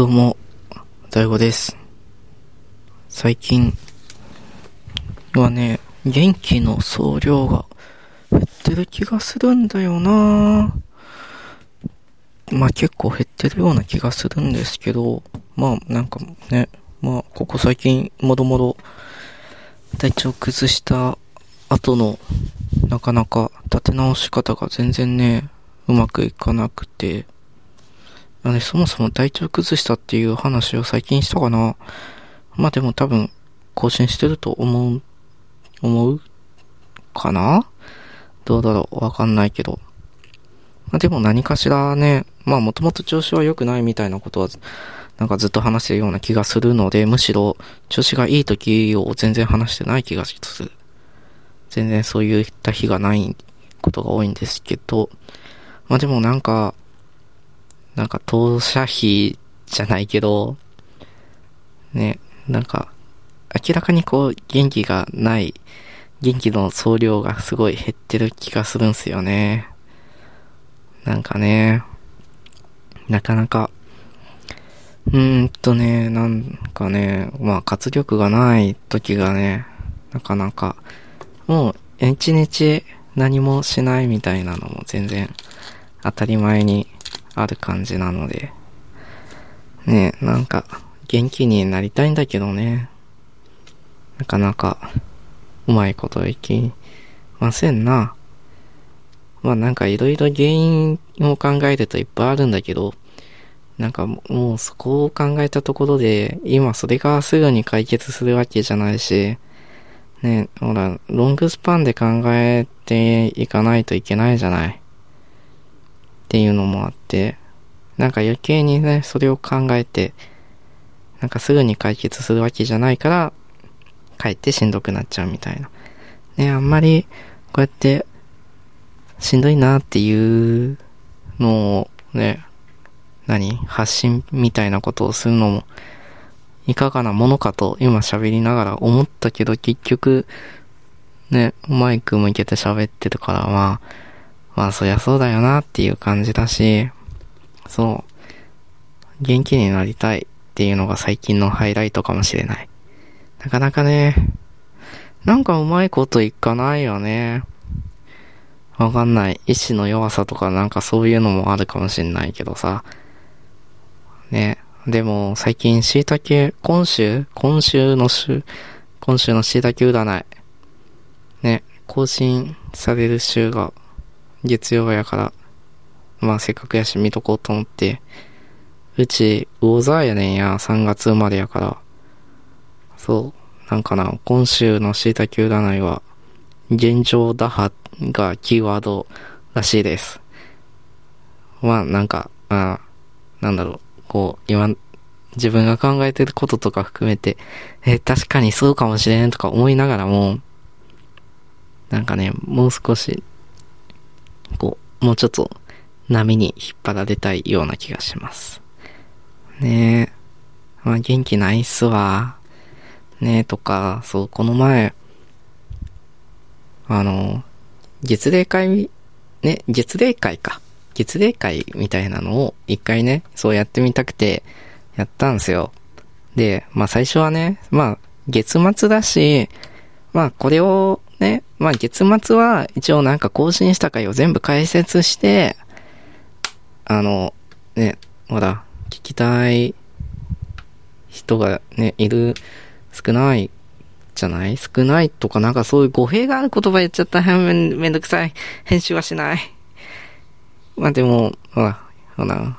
どうも、大悟です。最近はね、元気の総量が減ってる気がするんだよなまあ結構減ってるような気がするんですけど、まあなんかね、まあここ最近もろもろ体調崩した後のなかなか立て直し方が全然ね、うまくいかなくて、あれ、そもそも体調崩したっていう話を最近したかなまあでも多分更新してると思う、思うかなどうだろうわかんないけど。まあでも何かしらね、まあもともと調子は良くないみたいなことは、なんかずっと話してるような気がするので、むしろ調子がいい時を全然話してない気がする。全然そういった日がないことが多いんですけど、まあでもなんか、なんか当社費じゃないけど、ね、なんか、明らかにこう元気がない、元気の総量がすごい減ってる気がするんすよね。なんかね、なかなか、うーんとね、なんかね、まあ活力がない時がね、なかなか、もう一日何もしないみたいなのも全然当たり前にある感じなので、ねなんか元気になりたいんだけどね、なかなかうまいこといきませんな。まあなんかいろいろ原因を考えるといっぱいあるんだけど、なんかもうそこを考えたところで、今それがすぐに解決するわけじゃないし、ね、ほら、ロングスパンで考えていかないといけないじゃない。っていうのもあって、なんか余計にね、それを考えて、なんかすぐに解決するわけじゃないから、かえってしんどくなっちゃうみたいな。ね、あんまり、こうやって、しんどいなっていうのをね、何？発信みたいなことをするのも、いかがなものかと今喋りながら思ったけど結局、ね、マイク向けて喋ってるからまあ、まあそりゃそうだよなっていう感じだし、そう、元気になりたいっていうのが最近のハイライトかもしれない。なかなかね、なんかうまいこといかないよね。わかんない。意志の弱さとかなんかそういうのもあるかもしれないけどさ。ね。でも最近椎茸、今週？今週の週、今週の椎茸占い。ね。更新される週が月曜やから、まあせっかくやし見とこうと思って、うち、魚座やねんや、3月生まれやから。そう。なんかな、今週の椎茸占いは、現状打破がキーワードらしいです。まあなんか、あなんだろう、こう、今、自分が考えてることとか含めて、え確かにそうかもしれんとか思いながらも、なんかね、もう少し、こう、もうちょっと波に引っ張られたいような気がします。ねえ。まあ元気ないっすわ。ねえとか、そう、この前、あの、月例会、ね、月例会か。月例会みたいなのを一回ね、そうやってみたくて、やったんですよ。で、まあ最初はね、まあ月末だし、まあこれを、まあ月末は一応なんか更新した回を全部解説して、あの、ね、ほら、聞きたい人がね、いる、少ないじゃない？少ないとかなんかそういう語弊がある言葉言っちゃった。めんめんどくさい。編集はしない。まあでも、ほら、ほら、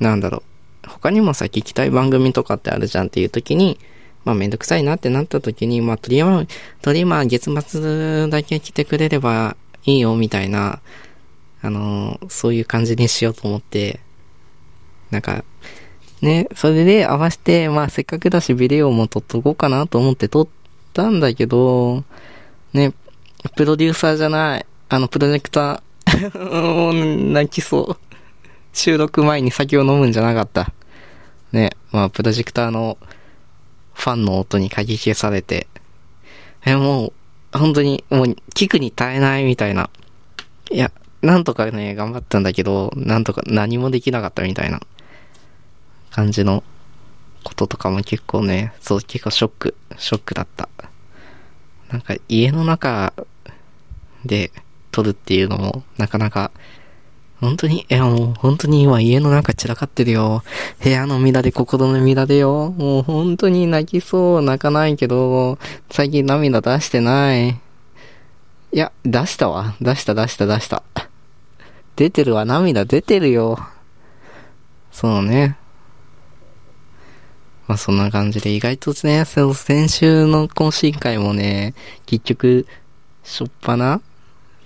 なんだろう。他にもさ、聞きたい番組とかってあるじゃんっていう時に、まあめんどくさいなってなった時に、まあとりあえず、とりあえず月末だけ来てくれればいいよみたいな、あのーそういう感じにしようと思って、なんか、ね、それで合わせて、まあせっかくだしビデオも撮っとこうかなと思って撮ったんだけど、ね、プロデューサーじゃない、あのプロジェクター、泣きそう。収録前に酒を飲むんじゃなかった。ね、まあプロジェクターのファンの音にかき消されて、え、もう、本当に、もう、聞くに耐えないみたいな。いや、なんとかね、頑張ったんだけど、なんとか何もできなかったみたいな感じのこととかも結構ね、そう、結構ショック、ショックだった。なんか家の中で撮るっていうのもなかなか、本当に、いやもう本当に今家の中散らかってるよ。部屋の乱れ、心の乱れよ。もう本当に泣きそう、泣かないけど、最近涙出してない。いや、出したわ。出した出した出した。出てるわ、涙出てるよ。そうね。まあそんな感じで、意外とね、その先週の懇親会もね、結局、しょっぱな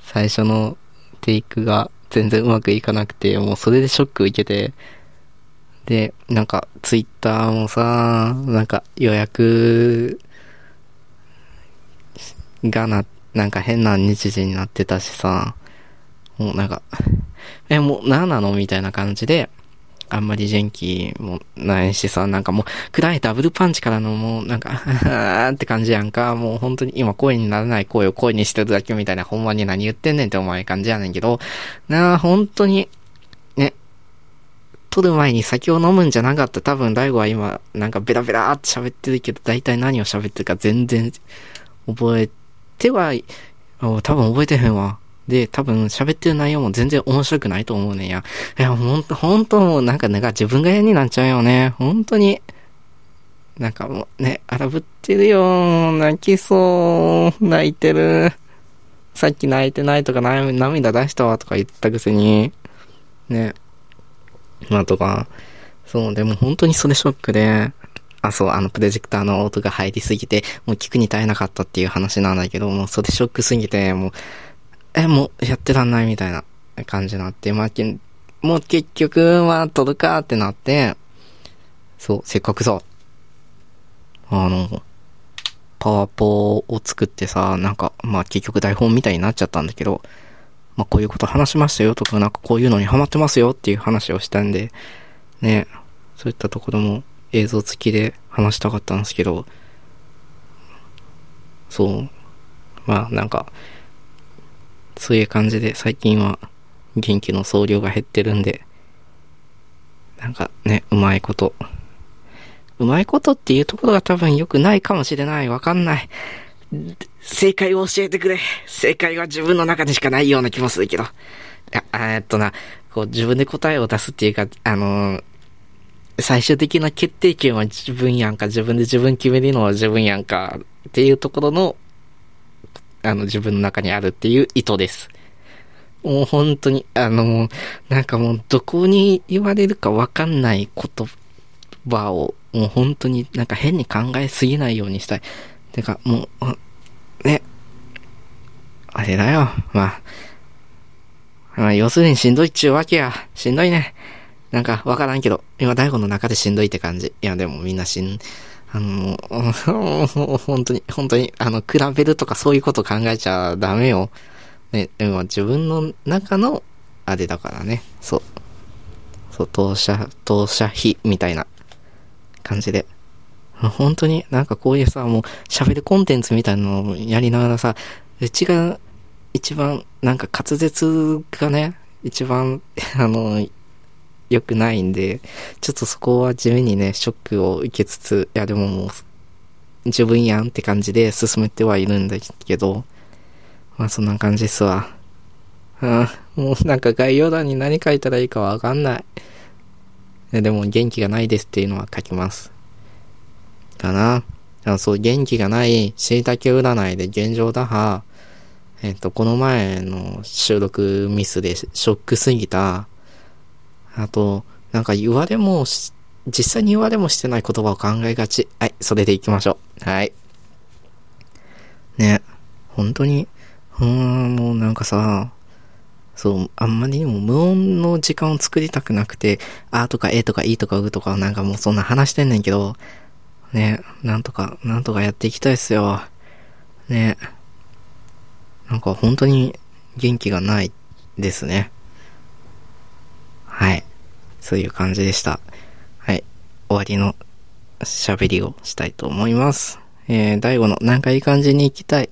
最初のテイクが全然うまくいかなくて、もうそれでショック受けて、で、なんか、ツイッターもさ、なんか予約がな、なんか変な日時になってたしさ、もうなんか、え、もう何なの？みたいな感じで、あんまり元気もないしさ、なんかもう、暗いダブルパンチからのもう、なんか、はーって感じやんか。もう本当に今声にならない声を声にしてるだけみたいな、ほんまに何言ってんねんって思う感じやねんけど、なあ、本当に、ね、取る前に酒を飲むんじゃなかった。多分大悟は今、なんかベラベラーって喋ってるけど、大体何を喋ってるか全然覚えては、多分覚えてへんわ。で、多分喋ってる内容も全然面白くないと思うねんや。いや、ほんと、ほんともうなんかなんか自分が嫌になっちゃうよね。本当に。なんかもうね、荒ぶってるよ。泣きそう。泣いてる。さっき泣いてないとか涙出したわとか言ったくせに。ね。まあとか。そう、でも本当にそれショックで。あ、そう、あの、プロジェクターの音が入りすぎて、もう聞くに耐えなかったっていう話なんだけど、もうそれショックすぎて、もう、え、もうやってらんないみたいな感じになって、まあ、もう結局、まあ、撮るかってなって、そう、せっかくさ、あの、パワポを作ってさ、なんか、まあ結局台本みたいになっちゃったんだけど、まあこういうこと話しましたよとか、なんかこういうのにハマってますよっていう話をしたんで、ね、そういったところも映像付きで話したかったんですけど、そう、まあなんか、そういう感じで最近は元気の総量が減ってるんで、なんかね、うまいこと。うまいことっていうところが多分良くないかもしれない。わかんない。正解を教えてくれ。正解は自分の中でしかないような気もするけど。いや、えっとな、こう自分で答えを出すっていうか、あのー、最終的な決定権は自分やんか、自分で自分決めるのは自分やんか、っていうところのあの、自分の中にあるっていう意図です。もう本当に、あの、なんかもうどこに言われるかわかんない言葉を、もう本当になんか変に考えすぎないようにしたい。てか、もう、ね、あれだよ、まあ、まあ、要するにしんどいっちゅうわけや。しんどいね。なんかわからんけど、今大悟の中でしんどいって感じ。いや、でもみんなしん、あの、本当に、本当に、あの、比べるとかそういうこと考えちゃダメよ。ね、でも自分の中の、あれだからね。そう。そう、当社、当社費みたいな感じで。本当になんかこういうさ、もう喋るコンテンツみたいなのをやりながらさ、うちが一番なんか滑舌がね、一番、あの、良くないんで、ちょっとそこは地味にね、ショックを受けつつ、いやでももう、十分やんって感じで進めてはいるんだけど、まあそんな感じですわ。うん、もうなんか概要欄に何書いたらいいかわかんない。いでも元気がないですっていうのは書きます。かな。あそう、元気がない、椎茸占いで現状打破、えっ、と、この前の収録ミスでショックすぎた、あと、なんか言われも実際に言われもしてない言葉を考えがち。はい、それで行きましょう。はい。ね、本当に、うーん、もうなんかさ、そう、あんまりにも無音の時間を作りたくなくて、あとかえとかいとかうとかなんかもうそんな話してんねんけど、ね、なんとか、なんとかやっていきたいっすよ。ね。なんか本当に元気がないですね。はい。そういう感じでした。はい。終わりの喋りをしたいと思います。えー、第5のなんかいい感じに行きたい。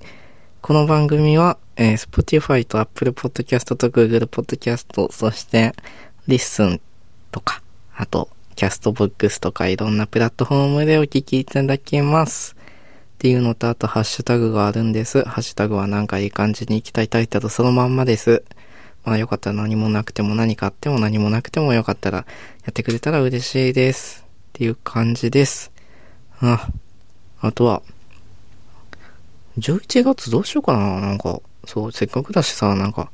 この番組は、えー、Spotify と Apple Podcast と Google Podcast、そして Listen とか、あとキャストボックスとかいろんなプラットフォームでお聞きいただけます。っていうのと、あと、ハッシュタグがあるんです。ハッシュタグはなんかいい感じに行きたいタイトルそのまんまです。まあよかったら何もなくても何かあっても何もなくてもよかったらやってくれたら嬉しいです。っていう感じです。あ、あとは、11月どうしようかななんか、そう、せっかくだしさ、なんか、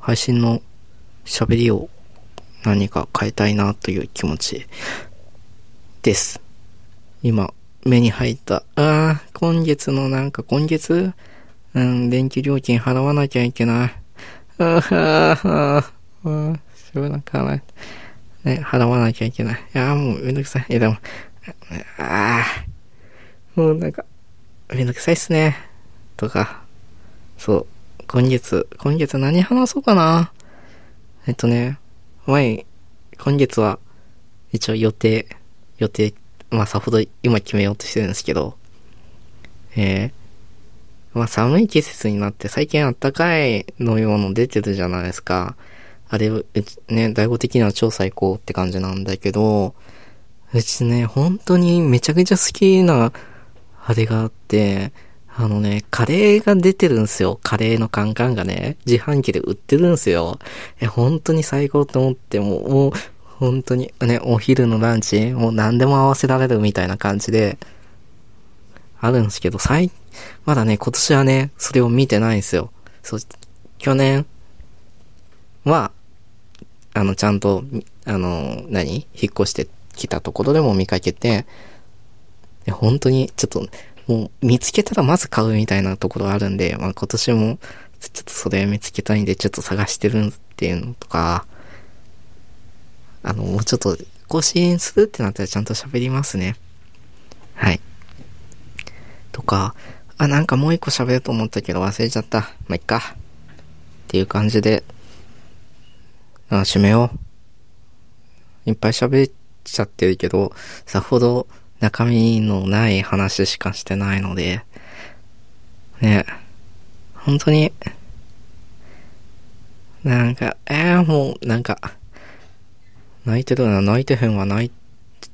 配信の喋りを何か変えたいなという気持ちです。今、目に入った。ああ、今月のなんか今月？うん、電気料金払わなきゃいけない。ああ、ああ、しばらく払ね、払わなきゃいけない。いや、もうめんどくさい。え、でも、ああ、もうなんか、めんどくさいっすね。とか、そう、今月、今月何話そうかな。えっとね、前、今月は、一応予定、予定、まあさほど今決めようとしてるんですけど、えー、まあ寒い季節になって最近あったかい飲み物出てるじゃないですか。あれ、ね、大悟的には超最高って感じなんだけど、うちね、本当にめちゃくちゃ好きな、あれがあって、あのね、カレーが出てるんすよ。カレーのカンカンがね、自販機で売ってるんすよ。え、本当に最高と思って、もう、もう、本当に、ね、お昼のランチ、もう何でも合わせられるみたいな感じで、あるんですけど、最、まだね、今年はね、それを見てないんですよ。そう、去年は、あの、ちゃんと、あの、何？引っ越してきたところでも見かけて、本当に、ちょっと、もう見つけたらまず買うみたいなところあるんで、まあ今年もちょっとそれ見つけたいんでちょっと探してるっていうのとか、あの、もうちょっと更新するってなったらちゃんと喋りますね。はい。とか、あ、なんかもう一個喋ると思ったけど忘れちゃった。ま、いっか。っていう感じで、あ、締めよう。いっぱい喋っちゃってるけど、さほど中身のない話しかしてないので、ね、本当に、なんか、えー、もう、なんか、泣いてるな、泣いてへんは泣い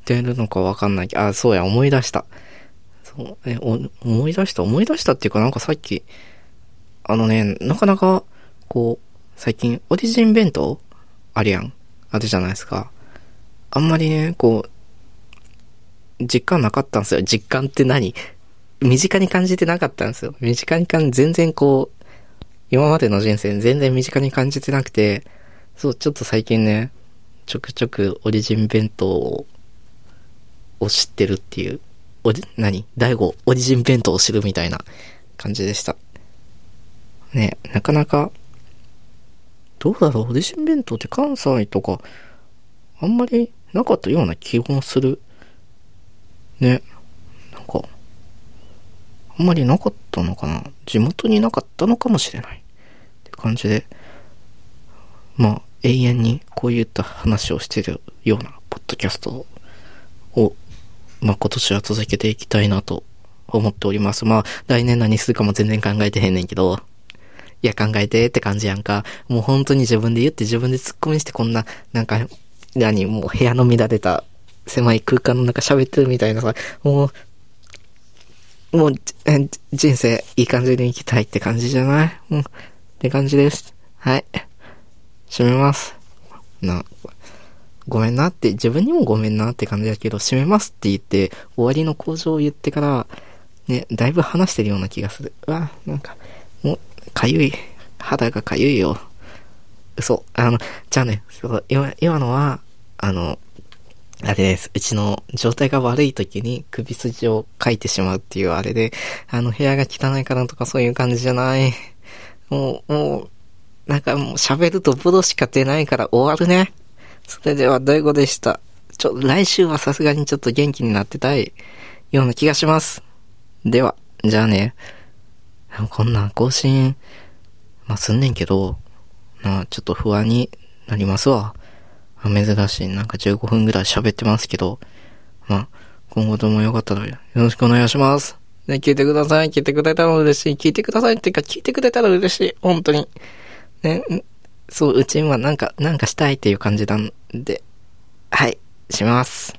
てるのかわかんないけど、あ、そうや、思い出した。そう、え、思い出した、思い出したっていうかなんかさっき、あのね、なかなか、こう、最近、オリジン弁当あるやん。あるじゃないですか。あんまりね、こう、実感なかったんですよ。実感って何？身近に感じてなかったんですよ。身近に感じ、全然こう、今までの人生全然身近に感じてなくて、そう、ちょっと最近ね、ちょくちょくオリジン弁当を知ってるっていう、おり、何？大悟、オリジン弁当を知るみたいな感じでした。ね、なかなか、どうだろう、オリジン弁当って関西とか、あんまりなかったような気もする。ね。なんか、あんまりなかったのかな？地元になかったのかもしれない。って感じで、まあ、永遠にこういった話をしてるようなポッドキャストを、まあ今年は続けていきたいなと思っております。まあ、来年何するかも全然考えてへんねんけど、いや考えてって感じやんか。もう本当に自分で言って自分で突っ込みしてこんな、なんか、何、もう部屋の乱れた狭い空間の中喋ってるみたいなさ、もう、もう、人生いい感じに生きたいって感じじゃない？うん。って感じです。はい。閉めます。な、ごめんなって、自分にもごめんなって感じだけど、閉めますって言って、終わりの工場を言ってから、ね、だいぶ話してるような気がする。うわ、なんか、もう、かゆい。肌がかゆいよ。嘘。あの、じゃあね、今、今のは、あの、あれです。うちの状態が悪い時に首筋をかいてしまうっていうあれで、あの部屋が汚いからとかそういう感じじゃない。もう、もう、なんかもう喋るとボロしか出ないから終わるね。それでは、どういうことでした？ちょ、来週はさすがにちょっと元気になってたいような気がします。では、じゃあね。こんな更新、まあ、すんねんけど、まあ、ちょっと不安になりますわ。珍しい。なんか15分ぐらい喋ってますけど、まあ、今後ともよかったらよろしくお願いします。ね、聞いてください。聞いてくれたら嬉しい。聞いてくださいっていうか、聞いてくれたら嬉しい。本当に。ね、そう、うちはなんか、なんかしたいっていう感じなんで、はい。します。